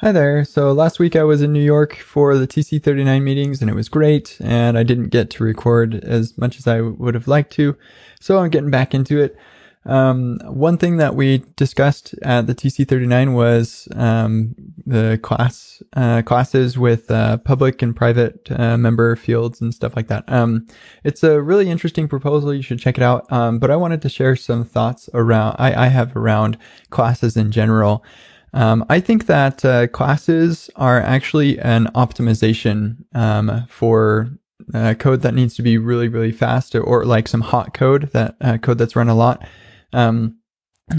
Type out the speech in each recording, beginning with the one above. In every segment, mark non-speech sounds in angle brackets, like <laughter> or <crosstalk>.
Hi there. So last week I was in New York for the TC39 meetings and it was great. And I didn't get to record as much as I would have liked to. So I'm getting back into it. Um, one thing that we discussed at the TC39 was um, the class uh, classes with uh, public and private uh, member fields and stuff like that. Um, it's a really interesting proposal. You should check it out. Um, but I wanted to share some thoughts around I, I have around classes in general. Um, I think that uh, classes are actually an optimization um, for uh, code that needs to be really, really fast, or, or like some hot code that uh, code that's run a lot, um,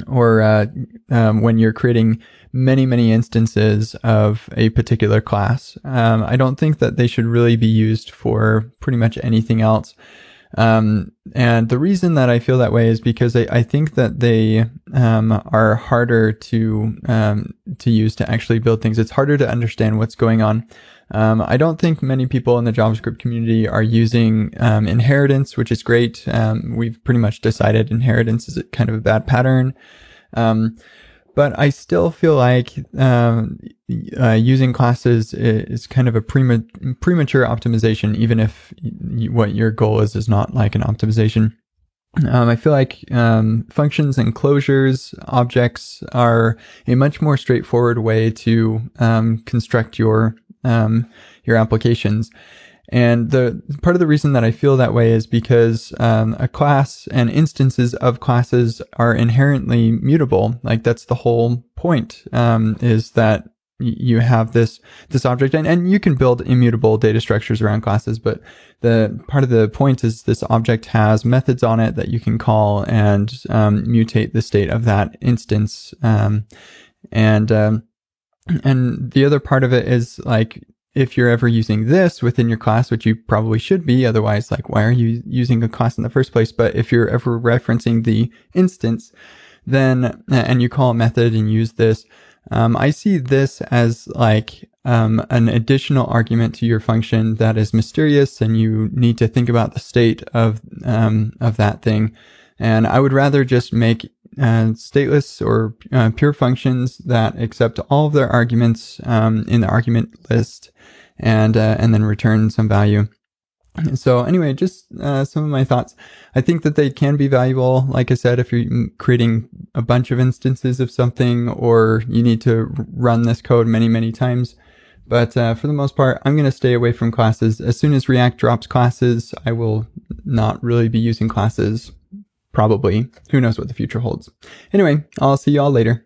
or uh, um, when you're creating many, many instances of a particular class. Um, I don't think that they should really be used for pretty much anything else. Um, and the reason that I feel that way is because I, I think that they um, are harder to um, to use to actually build things. It's harder to understand what's going on. Um, I don't think many people in the JavaScript community are using um, inheritance, which is great. Um, we've pretty much decided inheritance is kind of a bad pattern. Um, but I still feel like um, uh, using classes is kind of a prema- premature optimization, even if what your goal is is not like an optimization. Um, I feel like um, functions and closures objects are a much more straightforward way to um, construct your um, your applications. And the part of the reason that I feel that way is because um, a class and instances of classes are inherently mutable. Like that's the whole point. Um, is that you have this this object and, and you can build immutable data structures around classes but the part of the point is this object has methods on it that you can call and um, mutate the state of that instance um, and um, and the other part of it is like if you're ever using this within your class, which you probably should be, otherwise, like, why are you using a class in the first place? But if you're ever referencing the instance, then, and you call a method and use this, um, I see this as like um, an additional argument to your function that is mysterious, and you need to think about the state of um, of that thing. And I would rather just make uh, stateless or uh, pure functions that accept all of their arguments um, in the argument list and uh, and then return some value. <clears throat> So anyway, just uh, some of my thoughts. I think that they can be valuable. Like I said, if you're creating a bunch of instances of something, or you need to run this code many many times. But uh, for the most part, I'm going to stay away from classes. As soon as React drops classes, I will not really be using classes. Probably. Who knows what the future holds. Anyway, I'll see y'all later.